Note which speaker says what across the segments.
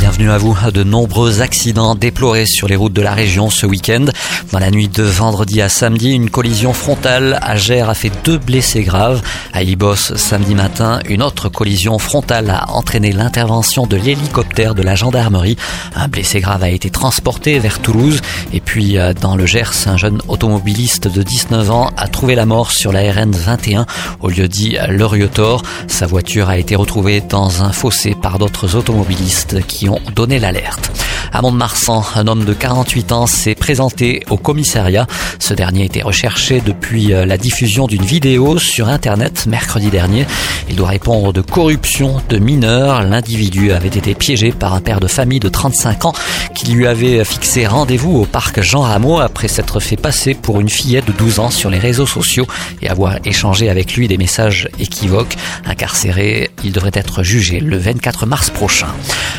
Speaker 1: Bienvenue à vous. De nombreux accidents déplorés sur les routes de la région ce week-end. Dans la nuit de vendredi à samedi, une collision frontale à Gers a fait deux blessés graves. À Ibos, samedi matin, une autre collision frontale a entraîné l'intervention de l'hélicoptère de la gendarmerie. Un blessé grave a été transporté vers Toulouse. Et puis, euh, dans le Gers, un jeune automobiliste de 19 ans a trouvé la mort sur la RN 21 au lieu dit Loriotor. Sa voiture a été retrouvée dans un fossé par d'autres automobilistes qui ont donné l'alerte. À Mont-de-Marsan, un homme de 48 ans s'est présenté au commissariat. Ce dernier était recherché depuis euh, la diffusion d'une vidéo sur Internet mercredi dernier. Il doit répondre de corruption de mineurs. L'individu avait été piégé par un père de famille de 35 ans qui lui avait fixé rendez-vous au parc Jean Rameau après s'être fait passer pour une fillette de 12 ans sur les réseaux sociaux et avoir échangé avec lui des messages équivoques. Incarcéré, il devrait être jugé le 24 mars prochain.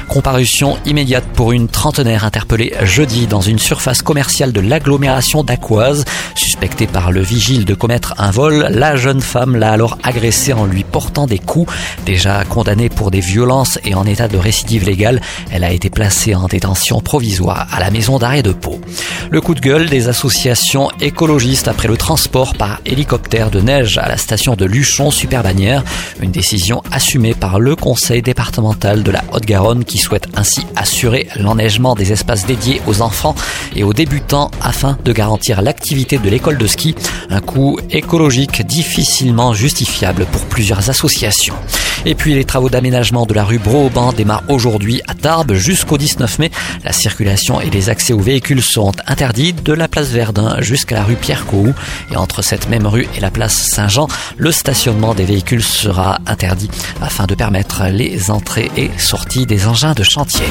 Speaker 1: Comparution immédiate pour une trentenaire interpellée jeudi dans une surface commerciale de l'agglomération d'Aquoise. Suspectée par le vigile de commettre un vol, la jeune femme l'a alors agressée en lui portant des coups. Déjà condamnée pour des violences et en état de récidive légale, elle a été placée en détention provisoire à la maison d'arrêt de Pau. Le coup de gueule des associations écologistes après le transport par hélicoptère de neige à la station de Luchon Superbannière, une décision par le conseil départemental de la Haute-Garonne qui souhaite ainsi assurer l'enneigement des espaces dédiés aux enfants et aux débutants afin de garantir l'activité de l'école de ski, un coût écologique difficilement justifiable pour plusieurs associations. Et puis les travaux d'aménagement de la rue Broban démarrent aujourd'hui à Tarbes jusqu'au 19 mai. La circulation et les accès aux véhicules seront interdits de la place Verdun jusqu'à la rue Pierre-Cohou. Et entre cette même rue et la place Saint-Jean, le stationnement des véhicules sera interdit afin de permettre les entrées et sorties des engins de chantier.